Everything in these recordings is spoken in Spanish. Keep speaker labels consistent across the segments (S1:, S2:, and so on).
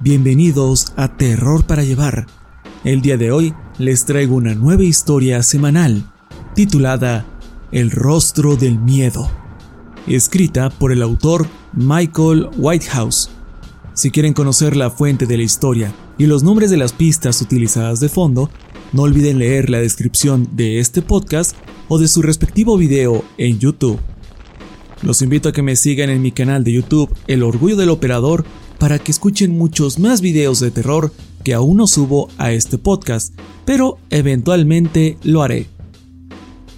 S1: Bienvenidos a Terror para Llevar. El día de hoy les traigo una nueva historia semanal titulada El rostro del miedo, escrita por el autor Michael Whitehouse. Si quieren conocer la fuente de la historia y los nombres de las pistas utilizadas de fondo, no olviden leer la descripción de este podcast o de su respectivo video en YouTube. Los invito a que me sigan en mi canal de YouTube El Orgullo del Operador para que escuchen muchos más videos de terror que aún no subo a este podcast, pero eventualmente lo haré.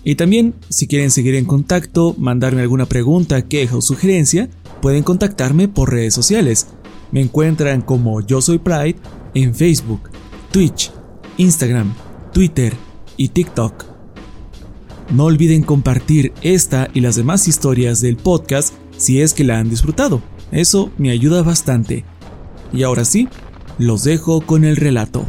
S1: Y también, si quieren seguir en contacto, mandarme alguna pregunta, queja o sugerencia, pueden contactarme por redes sociales. Me encuentran como Yo Soy Pride en Facebook, Twitch, Instagram, Twitter y TikTok. No olviden compartir esta y las demás historias del podcast si es que la han disfrutado. Eso me ayuda bastante. Y ahora sí, los dejo con el relato.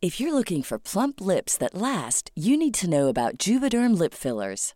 S2: If you're looking for plump lips that last, you need to know about Juvederm lip fillers.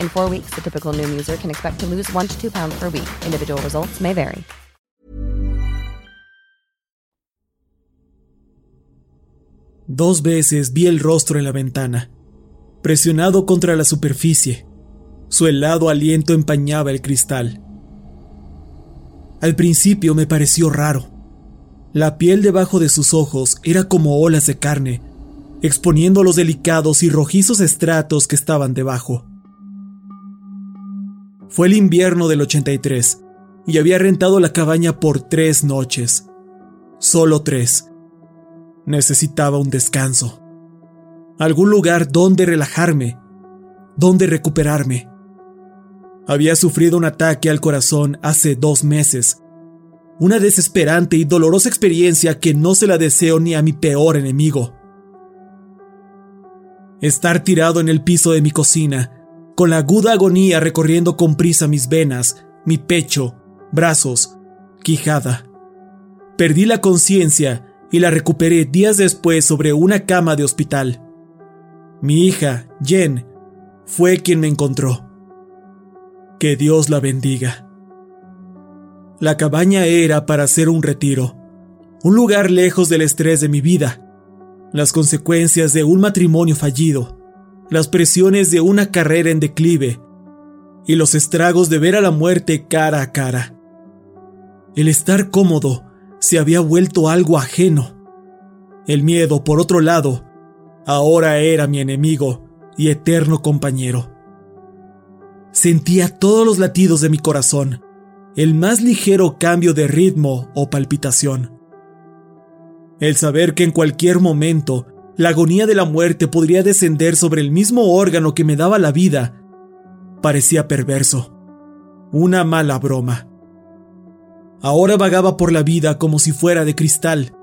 S3: In four weeks, the typical Noom user can expect to lose one to two pounds per week. Individual results may vary.
S1: Dos veces vi el rostro en la ventana, presionado contra la superficie. Su helado aliento empañaba el cristal. Al principio me pareció raro. La piel debajo de sus ojos era como olas de carne, exponiendo los delicados y rojizos estratos que estaban debajo. Fue el invierno del 83 y había rentado la cabaña por tres noches. Solo tres. Necesitaba un descanso. Algún lugar donde relajarme. dónde recuperarme. Había sufrido un ataque al corazón hace dos meses. Una desesperante y dolorosa experiencia que no se la deseo ni a mi peor enemigo. Estar tirado en el piso de mi cocina, con la aguda agonía recorriendo con prisa mis venas, mi pecho, brazos, quijada. Perdí la conciencia y la recuperé días después sobre una cama de hospital. Mi hija, Jen, fue quien me encontró. Que Dios la bendiga. La cabaña era para hacer un retiro, un lugar lejos del estrés de mi vida, las consecuencias de un matrimonio fallido, las presiones de una carrera en declive y los estragos de ver a la muerte cara a cara. El estar cómodo se había vuelto algo ajeno. El miedo, por otro lado, ahora era mi enemigo y eterno compañero. Sentía todos los latidos de mi corazón, el más ligero cambio de ritmo o palpitación. El saber que en cualquier momento la agonía de la muerte podría descender sobre el mismo órgano que me daba la vida parecía perverso, una mala broma. Ahora vagaba por la vida como si fuera de cristal,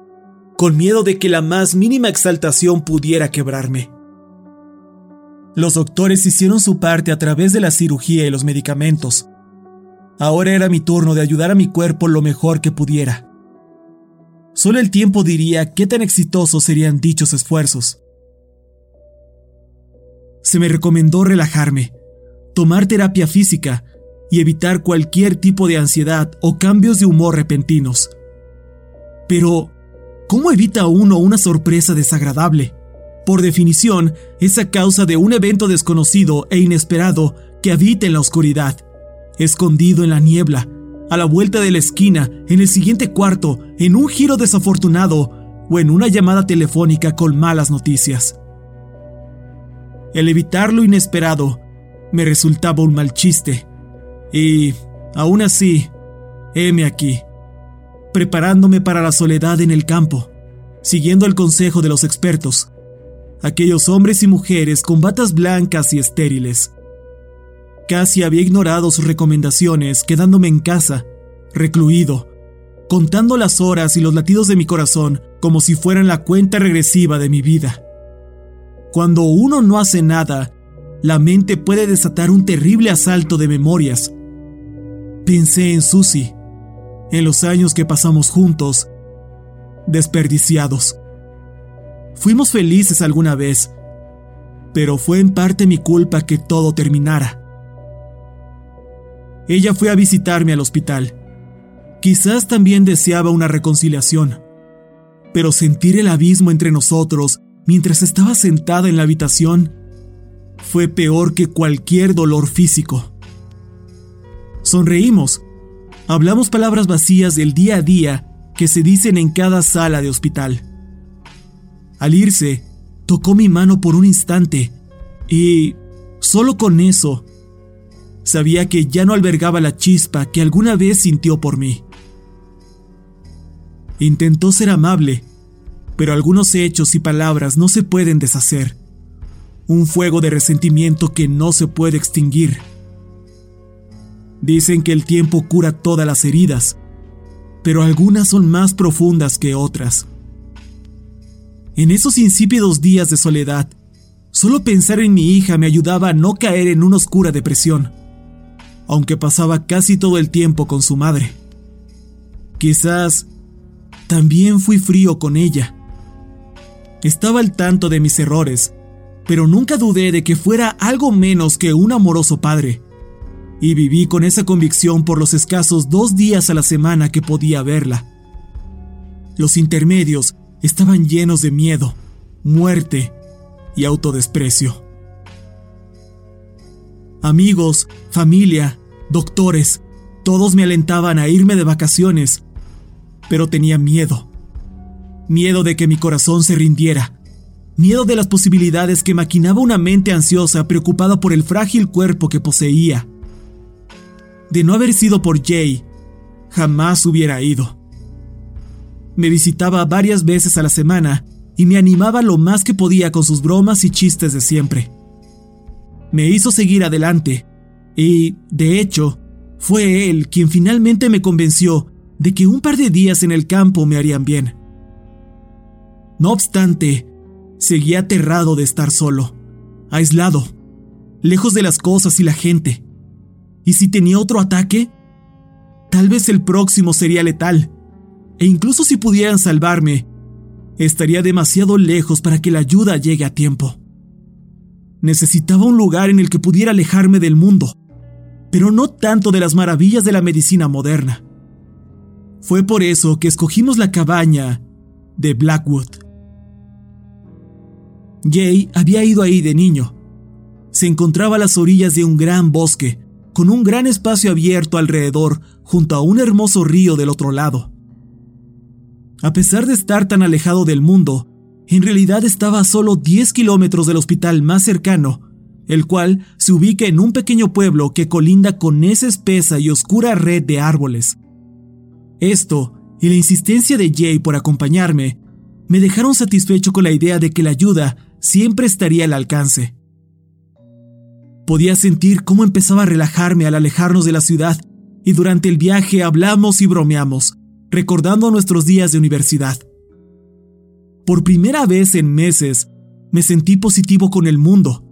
S1: con miedo de que la más mínima exaltación pudiera quebrarme. Los doctores hicieron su parte a través de la cirugía y los medicamentos. Ahora era mi turno de ayudar a mi cuerpo lo mejor que pudiera. Solo el tiempo diría qué tan exitosos serían dichos esfuerzos. Se me recomendó relajarme, tomar terapia física y evitar cualquier tipo de ansiedad o cambios de humor repentinos. Pero, ¿cómo evita uno una sorpresa desagradable? por definición, es a causa de un evento desconocido e inesperado que habita en la oscuridad, escondido en la niebla, a la vuelta de la esquina, en el siguiente cuarto, en un giro desafortunado o en una llamada telefónica con malas noticias. El evitar lo inesperado me resultaba un mal chiste, y, aún así, heme aquí, preparándome para la soledad en el campo, siguiendo el consejo de los expertos, aquellos hombres y mujeres con batas blancas y estériles. Casi había ignorado sus recomendaciones, quedándome en casa, recluido, contando las horas y los latidos de mi corazón como si fueran la cuenta regresiva de mi vida. Cuando uno no hace nada, la mente puede desatar un terrible asalto de memorias. Pensé en Susie, en los años que pasamos juntos, desperdiciados. Fuimos felices alguna vez, pero fue en parte mi culpa que todo terminara. Ella fue a visitarme al hospital. Quizás también deseaba una reconciliación, pero sentir el abismo entre nosotros mientras estaba sentada en la habitación fue peor que cualquier dolor físico. Sonreímos, hablamos palabras vacías del día a día que se dicen en cada sala de hospital. Al irse, tocó mi mano por un instante y, solo con eso, sabía que ya no albergaba la chispa que alguna vez sintió por mí. Intentó ser amable, pero algunos hechos y palabras no se pueden deshacer. Un fuego de resentimiento que no se puede extinguir. Dicen que el tiempo cura todas las heridas, pero algunas son más profundas que otras. En esos insípidos días de soledad, solo pensar en mi hija me ayudaba a no caer en una oscura depresión, aunque pasaba casi todo el tiempo con su madre. Quizás también fui frío con ella. Estaba al tanto de mis errores, pero nunca dudé de que fuera algo menos que un amoroso padre, y viví con esa convicción por los escasos dos días a la semana que podía verla. Los intermedios estaban llenos de miedo, muerte y autodesprecio. Amigos, familia, doctores, todos me alentaban a irme de vacaciones, pero tenía miedo. Miedo de que mi corazón se rindiera. Miedo de las posibilidades que maquinaba una mente ansiosa preocupada por el frágil cuerpo que poseía. De no haber sido por Jay, jamás hubiera ido. Me visitaba varias veces a la semana y me animaba lo más que podía con sus bromas y chistes de siempre. Me hizo seguir adelante, y, de hecho, fue él quien finalmente me convenció de que un par de días en el campo me harían bien. No obstante, seguía aterrado de estar solo, aislado, lejos de las cosas y la gente. ¿Y si tenía otro ataque? Tal vez el próximo sería letal, e incluso si pudieran salvarme, estaría demasiado lejos para que la ayuda llegue a tiempo. Necesitaba un lugar en el que pudiera alejarme del mundo, pero no tanto de las maravillas de la medicina moderna. Fue por eso que escogimos la cabaña de Blackwood. Jay había ido ahí de niño. Se encontraba a las orillas de un gran bosque, con un gran espacio abierto alrededor junto a un hermoso río del otro lado. A pesar de estar tan alejado del mundo, en realidad estaba a solo 10 kilómetros del hospital más cercano, el cual se ubica en un pequeño pueblo que colinda con esa espesa y oscura red de árboles. Esto, y la insistencia de Jay por acompañarme, me dejaron satisfecho con la idea de que la ayuda siempre estaría al alcance. Podía sentir cómo empezaba a relajarme al alejarnos de la ciudad, y durante el viaje hablamos y bromeamos, recordando nuestros días de universidad. Por primera vez en meses, me sentí positivo con el mundo.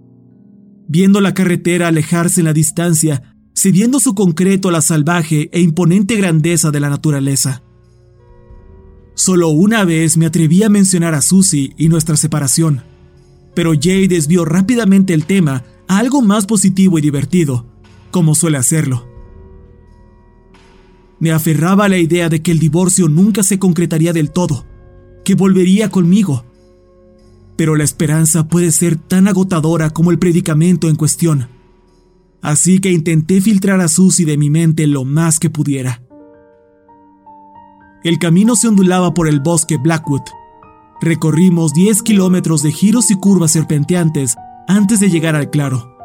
S1: Viendo la carretera alejarse en la distancia, cediendo su concreto a la salvaje e imponente grandeza de la naturaleza. Solo una vez me atreví a mencionar a Susie y nuestra separación, pero Jay desvió rápidamente el tema a algo más positivo y divertido, como suele hacerlo. Me aferraba a la idea de que el divorcio nunca se concretaría del todo, que volvería conmigo. Pero la esperanza puede ser tan agotadora como el predicamento en cuestión. Así que intenté filtrar a Susie de mi mente lo más que pudiera. El camino se ondulaba por el bosque Blackwood. Recorrimos 10 kilómetros de giros y curvas serpenteantes antes de llegar al claro.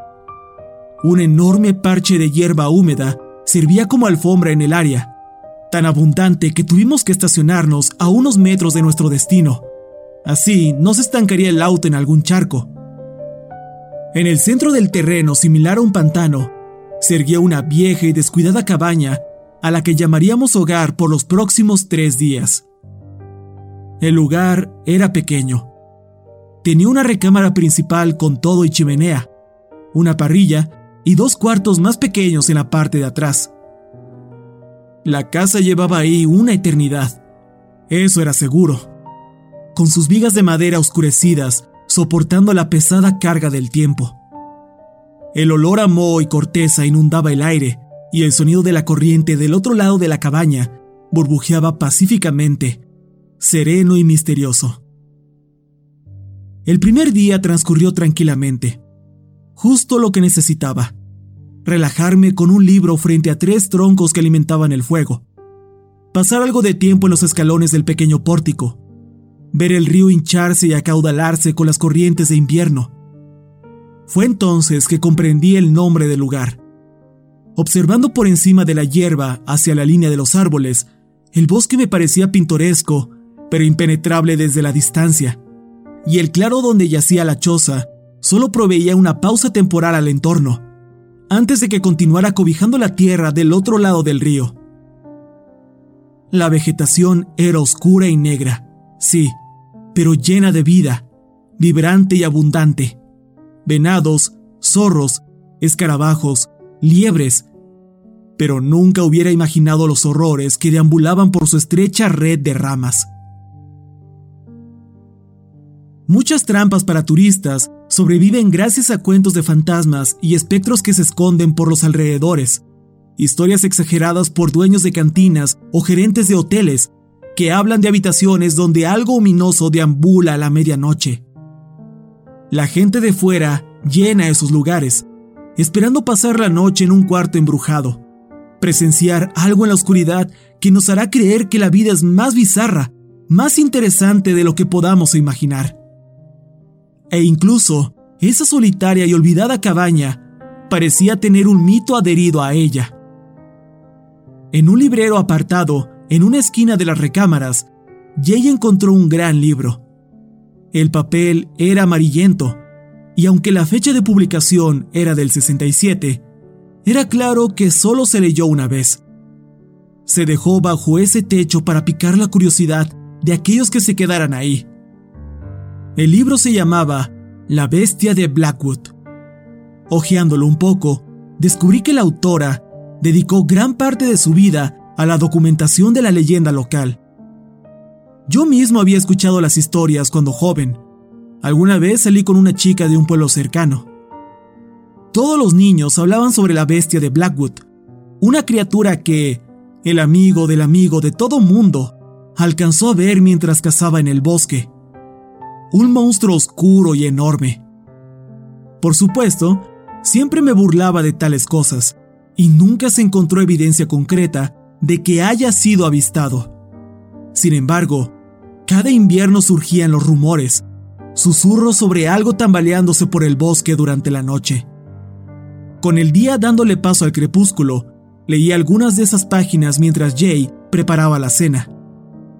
S1: Un enorme parche de hierba húmeda servía como alfombra en el área, tan abundante que tuvimos que estacionarnos a unos metros de nuestro destino. Así no se estancaría el auto en algún charco. En el centro del terreno, similar a un pantano, se erguía una vieja y descuidada cabaña a la que llamaríamos hogar por los próximos tres días. El lugar era pequeño. Tenía una recámara principal con todo y chimenea, una parrilla y dos cuartos más pequeños en la parte de atrás. La casa llevaba ahí una eternidad. Eso era seguro. Con sus vigas de madera oscurecidas, soportando la pesada carga del tiempo. El olor a moho y corteza inundaba el aire, y el sonido de la corriente del otro lado de la cabaña burbujeaba pacíficamente, sereno y misterioso. El primer día transcurrió tranquilamente, justo lo que necesitaba relajarme con un libro frente a tres troncos que alimentaban el fuego, pasar algo de tiempo en los escalones del pequeño pórtico, ver el río hincharse y acaudalarse con las corrientes de invierno. Fue entonces que comprendí el nombre del lugar. Observando por encima de la hierba hacia la línea de los árboles, el bosque me parecía pintoresco, pero impenetrable desde la distancia, y el claro donde yacía la choza solo proveía una pausa temporal al entorno antes de que continuara cobijando la tierra del otro lado del río. La vegetación era oscura y negra, sí, pero llena de vida, vibrante y abundante. Venados, zorros, escarabajos, liebres, pero nunca hubiera imaginado los horrores que deambulaban por su estrecha red de ramas. Muchas trampas para turistas sobreviven gracias a cuentos de fantasmas y espectros que se esconden por los alrededores, historias exageradas por dueños de cantinas o gerentes de hoteles que hablan de habitaciones donde algo ominoso deambula a la medianoche. La gente de fuera llena esos lugares, esperando pasar la noche en un cuarto embrujado, presenciar algo en la oscuridad que nos hará creer que la vida es más bizarra, más interesante de lo que podamos imaginar. E incluso, esa solitaria y olvidada cabaña parecía tener un mito adherido a ella. En un librero apartado, en una esquina de las recámaras, Jay encontró un gran libro. El papel era amarillento, y aunque la fecha de publicación era del 67, era claro que solo se leyó una vez. Se dejó bajo ese techo para picar la curiosidad de aquellos que se quedaran ahí. El libro se llamaba La bestia de Blackwood. Ojeándolo un poco, descubrí que la autora dedicó gran parte de su vida a la documentación de la leyenda local. Yo mismo había escuchado las historias cuando joven. Alguna vez salí con una chica de un pueblo cercano. Todos los niños hablaban sobre la bestia de Blackwood, una criatura que el amigo del amigo de todo mundo alcanzó a ver mientras cazaba en el bosque. Un monstruo oscuro y enorme. Por supuesto, siempre me burlaba de tales cosas, y nunca se encontró evidencia concreta de que haya sido avistado. Sin embargo, cada invierno surgían los rumores, susurros sobre algo tambaleándose por el bosque durante la noche. Con el día dándole paso al crepúsculo, leí algunas de esas páginas mientras Jay preparaba la cena.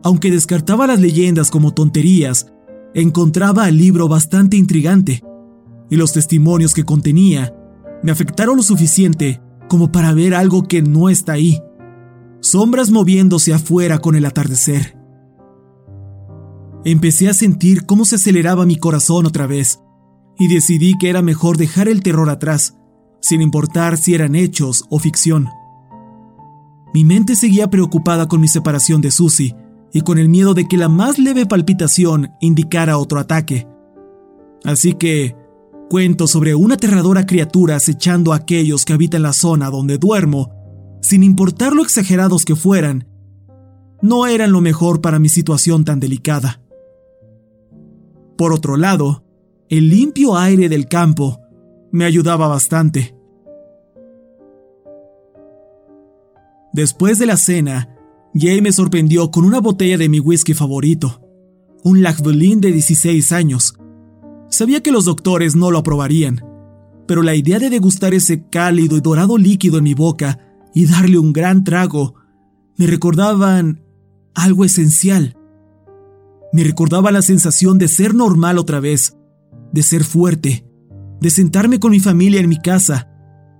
S1: Aunque descartaba las leyendas como tonterías, encontraba el libro bastante intrigante, y los testimonios que contenía me afectaron lo suficiente como para ver algo que no está ahí. Sombras moviéndose afuera con el atardecer. Empecé a sentir cómo se aceleraba mi corazón otra vez, y decidí que era mejor dejar el terror atrás, sin importar si eran hechos o ficción. Mi mente seguía preocupada con mi separación de Susie y con el miedo de que la más leve palpitación indicara otro ataque. Así que, cuentos sobre una aterradora criatura acechando a aquellos que habitan la zona donde duermo, sin importar lo exagerados que fueran, no eran lo mejor para mi situación tan delicada. Por otro lado, el limpio aire del campo me ayudaba bastante. Después de la cena, Jay me sorprendió con una botella de mi whisky favorito, un Lagavulin de 16 años. Sabía que los doctores no lo aprobarían, pero la idea de degustar ese cálido y dorado líquido en mi boca y darle un gran trago me recordaban algo esencial. Me recordaba la sensación de ser normal otra vez, de ser fuerte, de sentarme con mi familia en mi casa,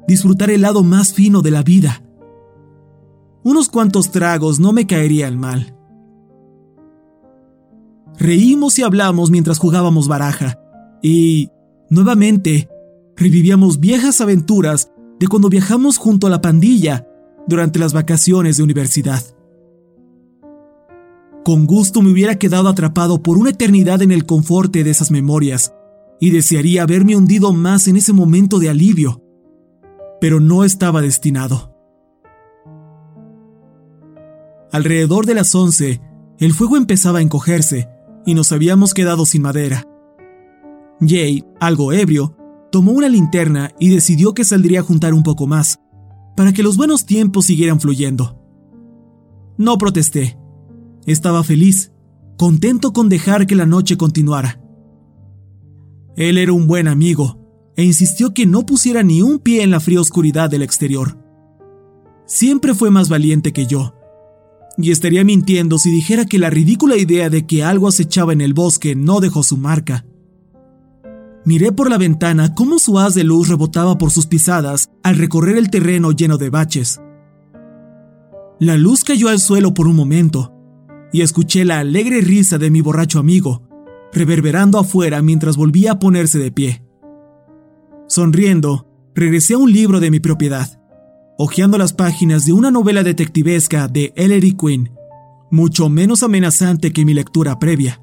S1: disfrutar el lado más fino de la vida. Unos cuantos tragos no me caerían mal. Reímos y hablamos mientras jugábamos baraja, y, nuevamente, revivíamos viejas aventuras de cuando viajamos junto a la pandilla durante las vacaciones de universidad. Con gusto me hubiera quedado atrapado por una eternidad en el confort de esas memorias, y desearía haberme hundido más en ese momento de alivio, pero no estaba destinado. Alrededor de las once, el fuego empezaba a encogerse y nos habíamos quedado sin madera. Jay, algo ebrio, tomó una linterna y decidió que saldría a juntar un poco más, para que los buenos tiempos siguieran fluyendo. No protesté. Estaba feliz, contento con dejar que la noche continuara. Él era un buen amigo, e insistió que no pusiera ni un pie en la fría oscuridad del exterior. Siempre fue más valiente que yo, y estaría mintiendo si dijera que la ridícula idea de que algo acechaba en el bosque no dejó su marca. Miré por la ventana cómo su haz de luz rebotaba por sus pisadas al recorrer el terreno lleno de baches. La luz cayó al suelo por un momento, y escuché la alegre risa de mi borracho amigo, reverberando afuera mientras volvía a ponerse de pie. Sonriendo, regresé a un libro de mi propiedad hojeando las páginas de una novela detectivesca de Ellery Quinn, mucho menos amenazante que mi lectura previa.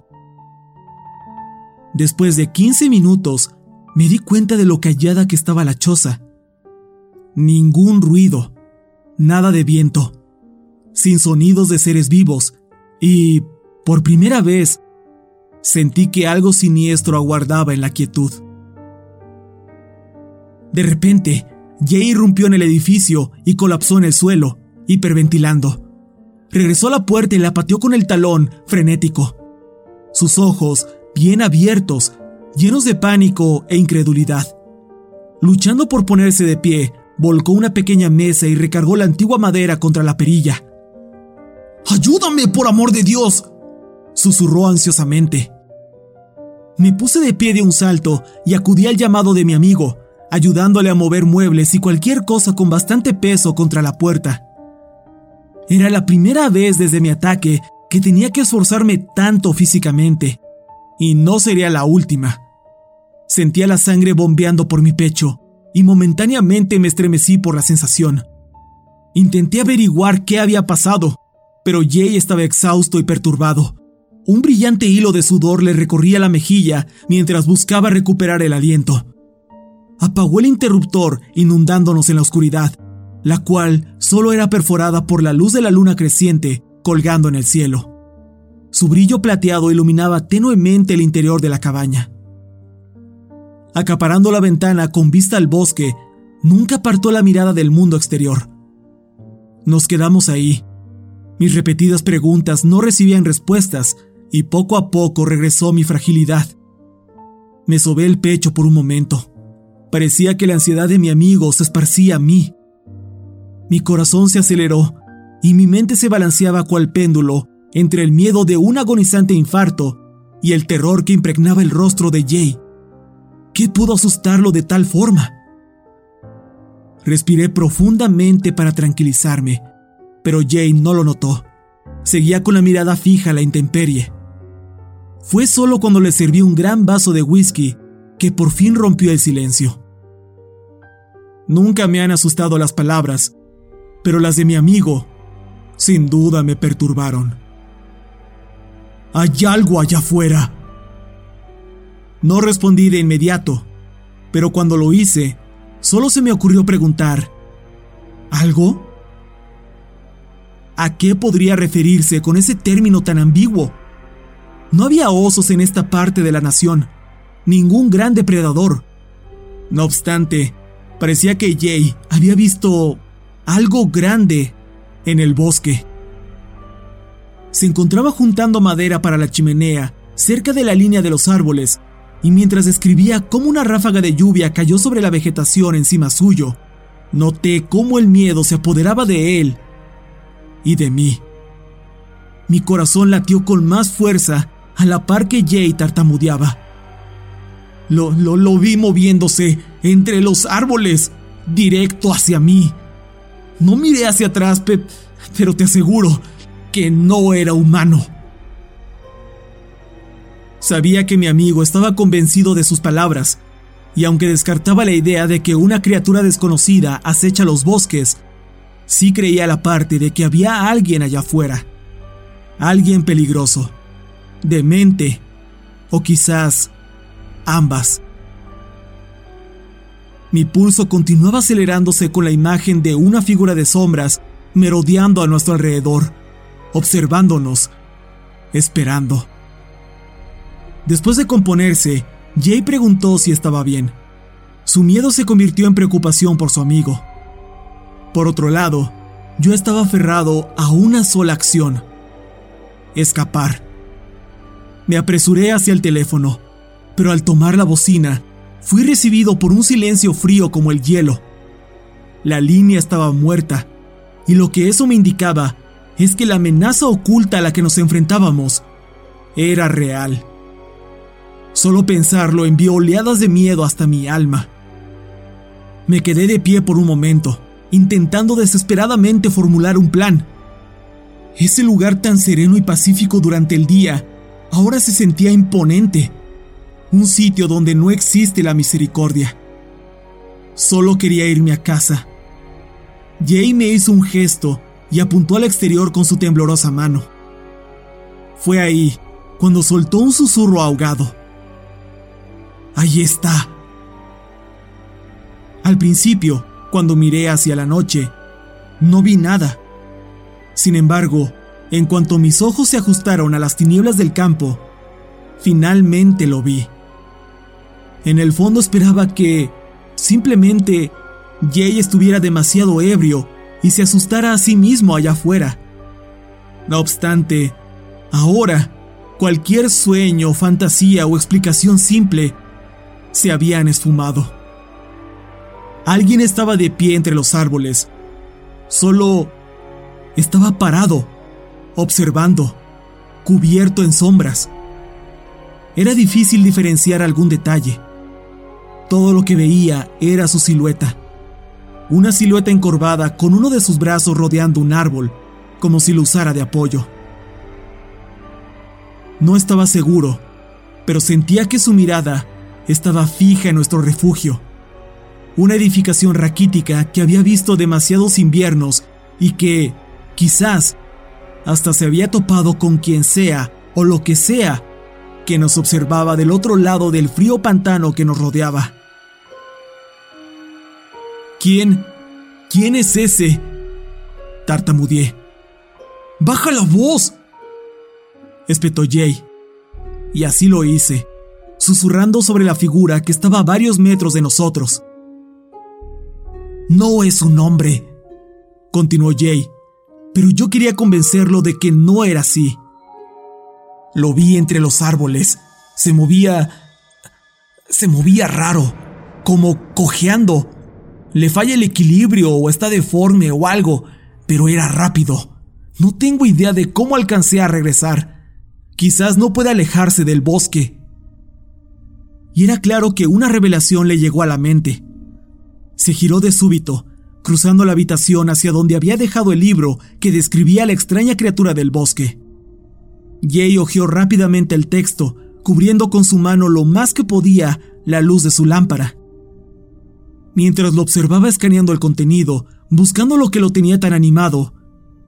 S1: Después de 15 minutos, me di cuenta de lo callada que estaba la choza. Ningún ruido, nada de viento, sin sonidos de seres vivos, y, por primera vez, sentí que algo siniestro aguardaba en la quietud. De repente, Jay irrumpió en el edificio y colapsó en el suelo, hiperventilando. Regresó a la puerta y la pateó con el talón, frenético. Sus ojos, bien abiertos, llenos de pánico e incredulidad. Luchando por ponerse de pie, volcó una pequeña mesa y recargó la antigua madera contra la perilla. ¡Ayúdame, por amor de Dios! susurró ansiosamente. Me puse de pie de un salto y acudí al llamado de mi amigo, ayudándole a mover muebles y cualquier cosa con bastante peso contra la puerta. Era la primera vez desde mi ataque que tenía que esforzarme tanto físicamente, y no sería la última. Sentía la sangre bombeando por mi pecho y momentáneamente me estremecí por la sensación. Intenté averiguar qué había pasado, pero Jay estaba exhausto y perturbado. Un brillante hilo de sudor le recorría la mejilla mientras buscaba recuperar el aliento. Apagó el interruptor inundándonos en la oscuridad, la cual solo era perforada por la luz de la luna creciente colgando en el cielo. Su brillo plateado iluminaba tenuemente el interior de la cabaña. Acaparando la ventana con vista al bosque, nunca apartó la mirada del mundo exterior. Nos quedamos ahí. Mis repetidas preguntas no recibían respuestas y poco a poco regresó mi fragilidad. Me sobé el pecho por un momento. Parecía que la ansiedad de mi amigo se esparcía a mí. Mi corazón se aceleró y mi mente se balanceaba cual péndulo entre el miedo de un agonizante infarto y el terror que impregnaba el rostro de Jay. ¿Qué pudo asustarlo de tal forma? Respiré profundamente para tranquilizarme, pero Jane no lo notó. Seguía con la mirada fija la intemperie. Fue solo cuando le serví un gran vaso de whisky que por fin rompió el silencio. Nunca me han asustado las palabras, pero las de mi amigo, sin duda, me perturbaron. Hay algo allá afuera. No respondí de inmediato, pero cuando lo hice, Solo se me ocurrió preguntar, ¿algo? ¿A qué podría referirse con ese término tan ambiguo? No había osos en esta parte de la nación, ningún gran depredador. No obstante, parecía que Jay había visto algo grande en el bosque. Se encontraba juntando madera para la chimenea cerca de la línea de los árboles y mientras escribía cómo una ráfaga de lluvia cayó sobre la vegetación encima suyo, noté cómo el miedo se apoderaba de él y de mí. Mi corazón latió con más fuerza a la par que Jay tartamudeaba. Lo, lo, vi moviéndose entre los árboles, directo hacia mí. No miré hacia atrás, pero te aseguro que no era humano. Sabía que mi amigo estaba convencido de sus palabras, y aunque descartaba la idea de que una criatura desconocida acecha los bosques, sí creía la parte de que había alguien allá afuera. Alguien peligroso, demente, o quizás ambas. Mi pulso continuaba acelerándose con la imagen de una figura de sombras merodeando a nuestro alrededor, observándonos, esperando. Después de componerse, Jay preguntó si estaba bien. Su miedo se convirtió en preocupación por su amigo. Por otro lado, yo estaba aferrado a una sola acción. Escapar. Me apresuré hacia el teléfono, pero al tomar la bocina, fui recibido por un silencio frío como el hielo. La línea estaba muerta, y lo que eso me indicaba es que la amenaza oculta a la que nos enfrentábamos era real. Solo pensarlo envió oleadas de miedo hasta mi alma. Me quedé de pie por un momento, intentando desesperadamente formular un plan. Ese lugar tan sereno y pacífico durante el día ahora se sentía imponente. Un sitio donde no existe la misericordia. Solo quería irme a casa. Jay me hizo un gesto y apuntó al exterior con su temblorosa mano. Fue ahí cuando soltó un susurro ahogado. Ahí está. Al principio, cuando miré hacia la noche, no vi nada. Sin embargo, en cuanto mis ojos se ajustaron a las tinieblas del campo, finalmente lo vi. En el fondo esperaba que, simplemente, Jay estuviera demasiado ebrio y se asustara a sí mismo allá afuera. No obstante, ahora, cualquier sueño, fantasía o explicación simple se habían esfumado. Alguien estaba de pie entre los árboles. Solo estaba parado, observando, cubierto en sombras. era difícil diferenciar algún detalle. Todo lo que veía era su silueta. Una silueta encorvada con uno de sus brazos rodeando un árbol, como si lo usara de apoyo. No estaba seguro, pero sentía que su mirada estaba fija en nuestro refugio. Una edificación raquítica que había visto demasiados inviernos y que, quizás, hasta se había topado con quien sea o lo que sea que nos observaba del otro lado del frío pantano que nos rodeaba. ¿Quién? ¿Quién es ese? Tartamudeé. ¡Baja la voz! espetó Jay. Y así lo hice, susurrando sobre la figura que estaba a varios metros de nosotros. No es un hombre, continuó Jay, pero yo quería convencerlo de que no era así. Lo vi entre los árboles, se movía... se movía raro, como cojeando. Le falla el equilibrio o está deforme o algo, pero era rápido. No tengo idea de cómo alcancé a regresar. Quizás no pueda alejarse del bosque. Y era claro que una revelación le llegó a la mente. Se giró de súbito, cruzando la habitación hacia donde había dejado el libro que describía a la extraña criatura del bosque. Jay hojeó rápidamente el texto, cubriendo con su mano lo más que podía la luz de su lámpara. Mientras lo observaba escaneando el contenido, buscando lo que lo tenía tan animado,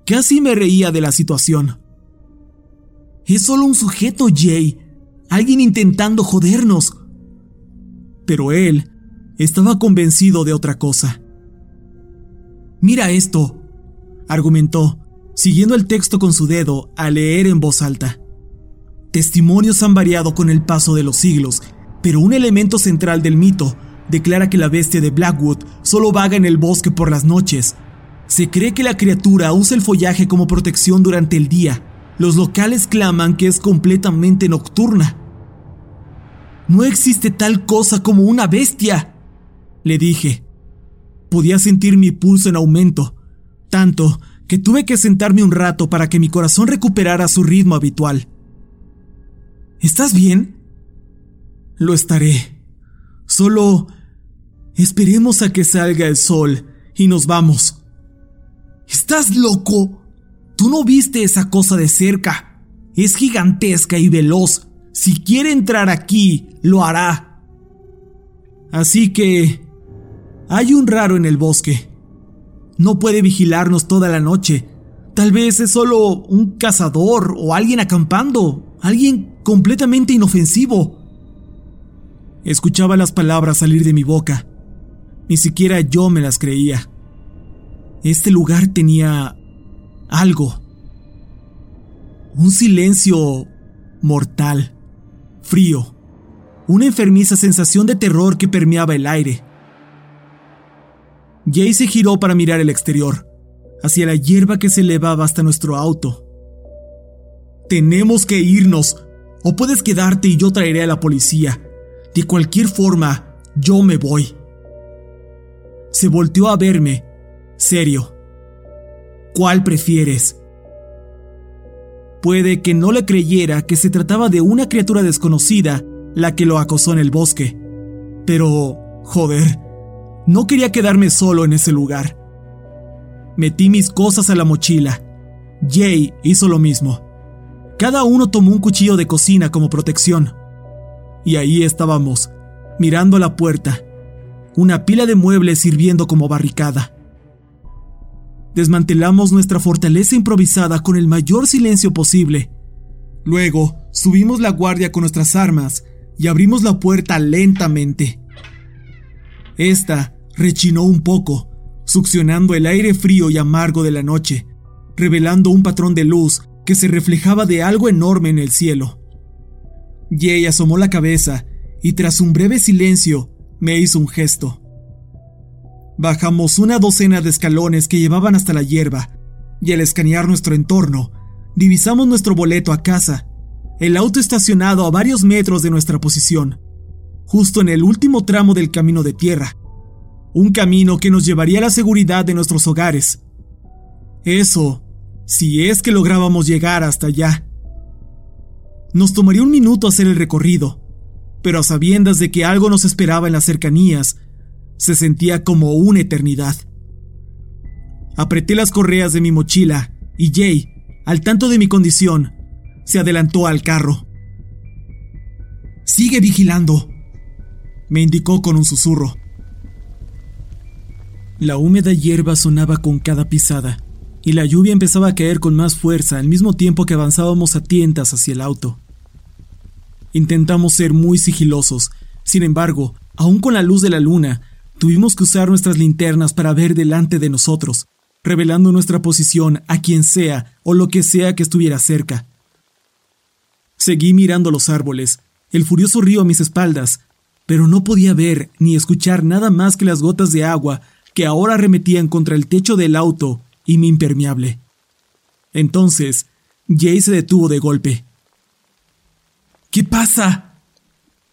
S1: casi me reía de la situación. Es solo un sujeto, Jay. Alguien intentando jodernos. Pero él estaba convencido de otra cosa. Mira esto, argumentó, siguiendo el texto con su dedo a leer en voz alta. Testimonios han variado con el paso de los siglos, pero un elemento central del mito declara que la bestia de Blackwood solo vaga en el bosque por las noches. Se cree que la criatura usa el follaje como protección durante el día los locales claman que es completamente nocturna. No existe tal cosa como una bestia, le dije. Podía sentir mi pulso en aumento, tanto que tuve que sentarme un rato para que mi corazón recuperara su ritmo habitual. ¿Estás bien? Lo estaré. Solo esperemos a que salga el sol y nos vamos. ¿Estás loco? Tú no viste esa cosa de cerca. Es gigantesca y veloz. Si quiere entrar aquí, lo hará. Así que... Hay un raro en el bosque. No puede vigilarnos toda la noche. Tal vez es solo un cazador o alguien acampando. Alguien completamente inofensivo. Escuchaba las palabras salir de mi boca. Ni siquiera yo me las creía. Este lugar tenía algo. Un silencio mortal, frío, una enfermiza sensación de terror que permeaba el aire. Jay se giró para mirar el exterior, hacia la hierba que se elevaba hasta nuestro auto. Tenemos que irnos, o puedes quedarte y yo traeré a la policía. De cualquier forma, yo me voy. Se volteó a verme, serio. ¿Cuál prefieres? Puede que no le creyera que se trataba de una criatura desconocida la que lo acosó en el bosque. Pero, joder, no quería quedarme solo en ese lugar. Metí mis cosas a la mochila. Jay hizo lo mismo. Cada uno tomó un cuchillo de cocina como protección. Y ahí estábamos, mirando la puerta, una pila de muebles sirviendo como barricada. Desmantelamos nuestra fortaleza improvisada con el mayor silencio posible. Luego, subimos la guardia con nuestras armas y abrimos la puerta lentamente. Esta rechinó un poco, succionando el aire frío y amargo de la noche, revelando un patrón de luz que se reflejaba de algo enorme en el cielo. Jay asomó la cabeza y tras un breve silencio me hizo un gesto. Bajamos una docena de escalones que llevaban hasta la hierba, y al escanear nuestro entorno, divisamos nuestro boleto a casa, el auto estacionado a varios metros de nuestra posición, justo en el último tramo del camino de tierra, un camino que nos llevaría a la seguridad de nuestros hogares. Eso, si es que lográbamos llegar hasta allá. Nos tomaría un minuto hacer el recorrido, pero a sabiendas de que algo nos esperaba en las cercanías, se sentía como una eternidad. Apreté las correas de mi mochila y Jay, al tanto de mi condición, se adelantó al carro. Sigue vigilando, me indicó con un susurro. La húmeda hierba sonaba con cada pisada, y la lluvia empezaba a caer con más fuerza al mismo tiempo que avanzábamos a tientas hacia el auto. Intentamos ser muy sigilosos, sin embargo, aún con la luz de la luna, tuvimos que usar nuestras linternas para ver delante de nosotros, revelando nuestra posición a quien sea o lo que sea que estuviera cerca. Seguí mirando los árboles, el furioso río a mis espaldas, pero no podía ver ni escuchar nada más que las gotas de agua que ahora arremetían contra el techo del auto y mi impermeable. Entonces, Jay se detuvo de golpe. ¿Qué pasa?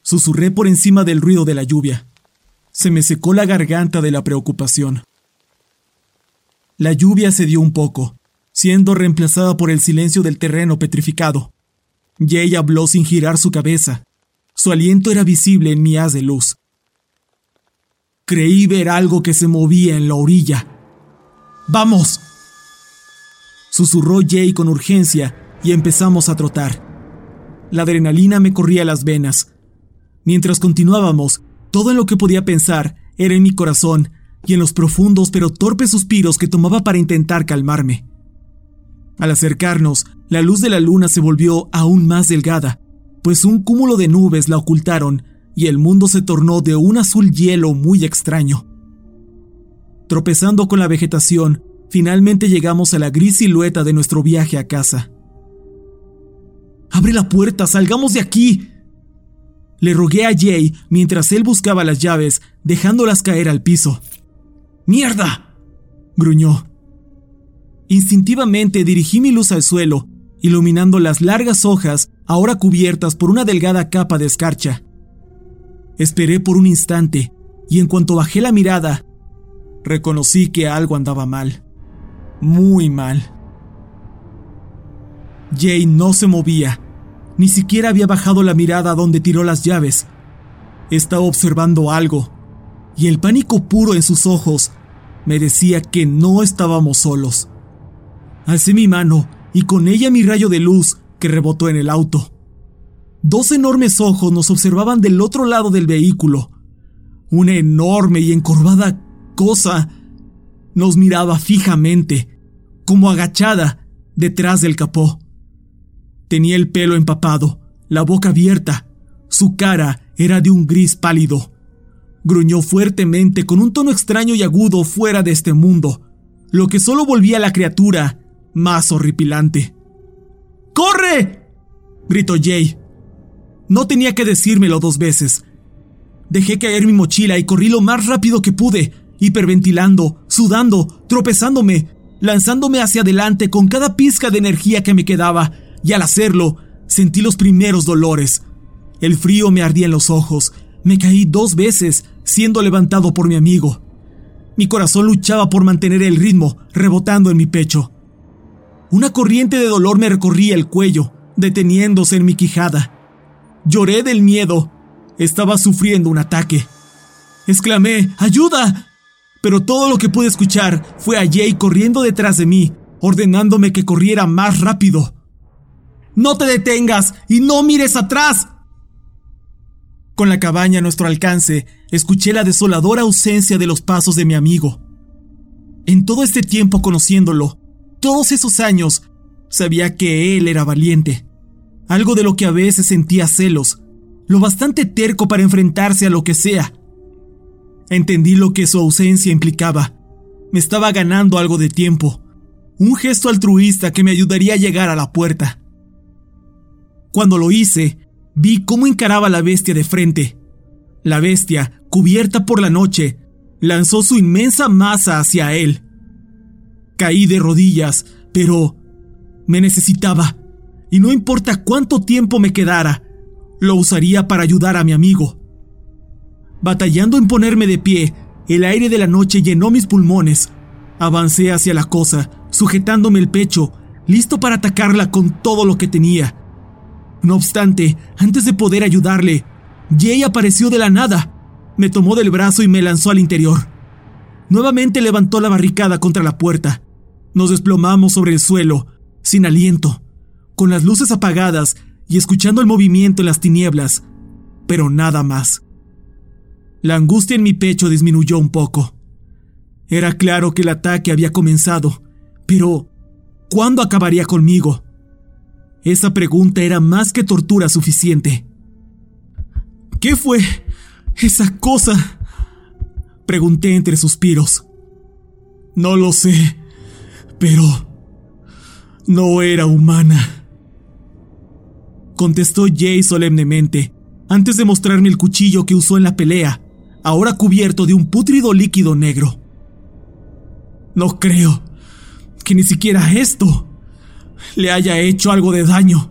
S1: Susurré por encima del ruido de la lluvia. Se me secó la garganta de la preocupación. La lluvia cedió un poco, siendo reemplazada por el silencio del terreno petrificado. Jay habló sin girar su cabeza. Su aliento era visible en mi haz de luz. Creí ver algo que se movía en la orilla. ¡Vamos! Susurró Jay con urgencia y empezamos a trotar. La adrenalina me corría las venas. Mientras continuábamos, todo en lo que podía pensar era en mi corazón y en los profundos pero torpes suspiros que tomaba para intentar calmarme. Al acercarnos, la luz de la luna se volvió aún más delgada, pues un cúmulo de nubes la ocultaron y el mundo se tornó de un azul hielo muy extraño. Tropezando con la vegetación, finalmente llegamos a la gris silueta de nuestro viaje a casa. ¡Abre la puerta! ¡Salgamos de aquí! Le rogué a Jay mientras él buscaba las llaves, dejándolas caer al piso. ¡Mierda! gruñó. Instintivamente dirigí mi luz al suelo, iluminando las largas hojas, ahora cubiertas por una delgada capa de escarcha. Esperé por un instante, y en cuanto bajé la mirada, reconocí que algo andaba mal. Muy mal. Jay no se movía, ni siquiera había bajado la mirada donde tiró las llaves. Estaba observando algo, y el pánico puro en sus ojos me decía que no estábamos solos. Alcé mi mano y con ella mi rayo de luz que rebotó en el auto. Dos enormes ojos nos observaban del otro lado del vehículo. Una enorme y encorvada cosa nos miraba fijamente, como agachada, detrás del capó. Tenía el pelo empapado, la boca abierta, su cara era de un gris pálido gruñó fuertemente con un tono extraño y agudo fuera de este mundo, lo que solo volvía a la criatura más horripilante. ¡Corre! gritó Jay. No tenía que decírmelo dos veces. Dejé caer mi mochila y corrí lo más rápido que pude, hiperventilando, sudando, tropezándome, lanzándome hacia adelante con cada pizca de energía que me quedaba, y al hacerlo, sentí los primeros dolores. El frío me ardía en los ojos, me caí dos veces siendo levantado por mi amigo. Mi corazón luchaba por mantener el ritmo, rebotando en mi pecho. Una corriente de dolor me recorría el cuello, deteniéndose en mi quijada. Lloré del miedo. Estaba sufriendo un ataque. Exclamé, ¡Ayuda! Pero todo lo que pude escuchar fue a Jay corriendo detrás de mí, ordenándome que corriera más rápido. ¡No te detengas y no mires atrás! Con la cabaña a nuestro alcance, escuché la desoladora ausencia de los pasos de mi amigo. En todo este tiempo conociéndolo, todos esos años, sabía que él era valiente, algo de lo que a veces sentía celos, lo bastante terco para enfrentarse a lo que sea. Entendí lo que su ausencia implicaba. Me estaba ganando algo de tiempo, un gesto altruista que me ayudaría a llegar a la puerta. Cuando lo hice, vi cómo encaraba la bestia de frente. La bestia, cubierta por la noche, lanzó su inmensa masa hacia él. Caí de rodillas, pero me necesitaba, y no importa cuánto tiempo me quedara, lo usaría para ayudar a mi amigo. Batallando en ponerme de pie, el aire de la noche llenó mis pulmones. Avancé hacia la cosa, sujetándome el pecho, listo para atacarla con todo lo que tenía. No obstante, antes de poder ayudarle, Jay apareció de la nada. Me tomó del brazo y me lanzó al interior. Nuevamente levantó la barricada contra la puerta. Nos desplomamos sobre el suelo, sin aliento, con las luces apagadas y escuchando el movimiento en las tinieblas, pero nada más. La angustia en mi pecho disminuyó un poco. Era claro que el ataque había comenzado, pero ¿cuándo acabaría conmigo? Esa pregunta era más que tortura suficiente. ¿Qué fue esa cosa? Pregunté entre suspiros. No lo sé, pero no era humana. Contestó Jay solemnemente, antes de mostrarme el cuchillo que usó en la pelea, ahora cubierto de un pútrido líquido negro. No creo que ni siquiera esto le haya hecho algo de daño.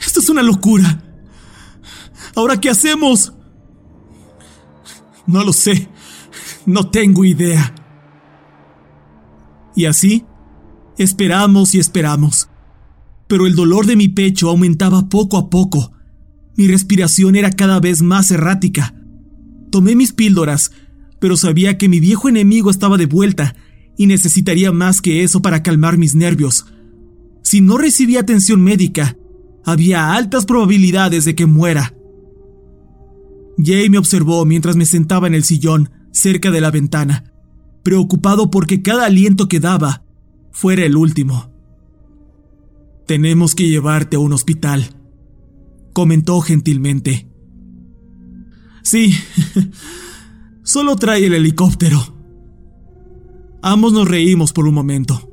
S1: Esto es una locura. ¿Ahora qué hacemos? No lo sé. No tengo idea. Y así, esperamos y esperamos. Pero el dolor de mi pecho aumentaba poco a poco. Mi respiración era cada vez más errática. Tomé mis píldoras, pero sabía que mi viejo enemigo estaba de vuelta y necesitaría más que eso para calmar mis nervios. Si no recibía atención médica, había altas probabilidades de que muera. Jay me observó mientras me sentaba en el sillón cerca de la ventana, preocupado porque cada aliento que daba fuera el último. Tenemos que llevarte a un hospital, comentó gentilmente. Sí, solo trae el helicóptero. Ambos nos reímos por un momento.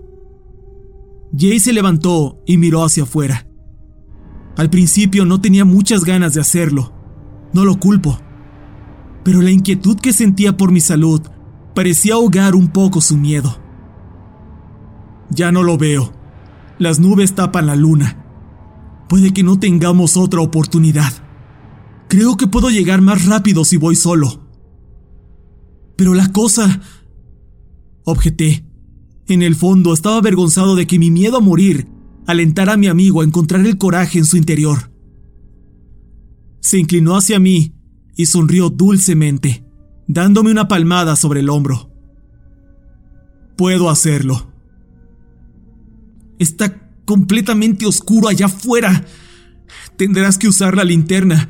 S1: Jay se levantó y miró hacia afuera. Al principio no tenía muchas ganas de hacerlo, no lo culpo. Pero la inquietud que sentía por mi salud parecía ahogar un poco su miedo. Ya no lo veo. Las nubes tapan la luna. Puede que no tengamos otra oportunidad. Creo que puedo llegar más rápido si voy solo. Pero la cosa... Objeté. En el fondo estaba avergonzado de que mi miedo a morir alentara a mi amigo a encontrar el coraje en su interior se inclinó hacia mí y sonrió dulcemente, dándome una palmada sobre el hombro. Puedo hacerlo. Está completamente oscuro allá afuera. Tendrás que usar la linterna.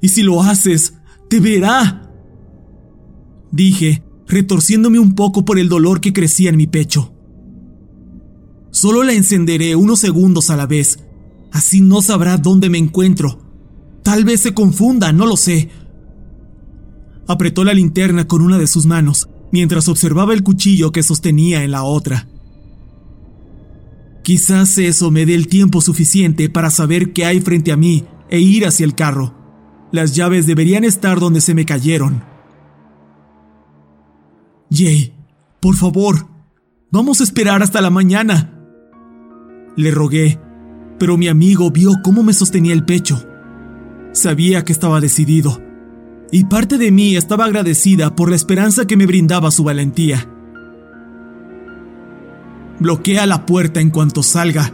S1: Y si lo haces, te verá. Dije, retorciéndome un poco por el dolor que crecía en mi pecho. Solo la encenderé unos segundos a la vez. Así no sabrá dónde me encuentro Tal vez se confunda, no lo sé. Apretó la linterna con una de sus manos, mientras observaba el cuchillo que sostenía en la otra. Quizás eso me dé el tiempo suficiente para saber qué hay frente a mí e ir hacia el carro. Las llaves deberían estar donde se me cayeron. Jay, por favor, vamos a esperar hasta la mañana. Le rogué, pero mi amigo vio cómo me sostenía el pecho. Sabía que estaba decidido, y parte de mí estaba agradecida por la esperanza que me brindaba su valentía. Bloquea la puerta en cuanto salga.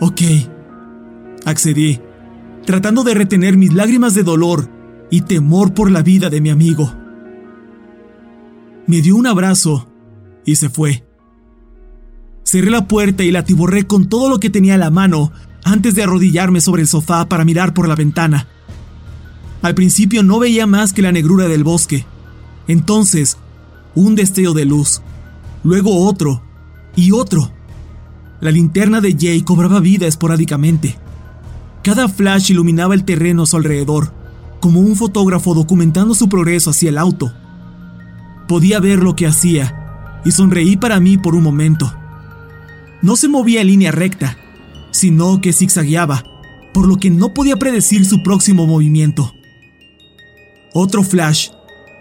S1: Ok, accedí, tratando de retener mis lágrimas de dolor y temor por la vida de mi amigo. Me dio un abrazo y se fue. Cerré la puerta y la atiborré con todo lo que tenía a la mano antes de arrodillarme sobre el sofá para mirar por la ventana. Al principio no veía más que la negrura del bosque. Entonces, un destello de luz, luego otro y otro. La linterna de Jay cobraba vida esporádicamente. Cada flash iluminaba el terreno a su alrededor, como un fotógrafo documentando su progreso hacia el auto. Podía ver lo que hacía, y sonreí para mí por un momento. No se movía en línea recta, sino que zigzagueaba, por lo que no podía predecir su próximo movimiento. Otro flash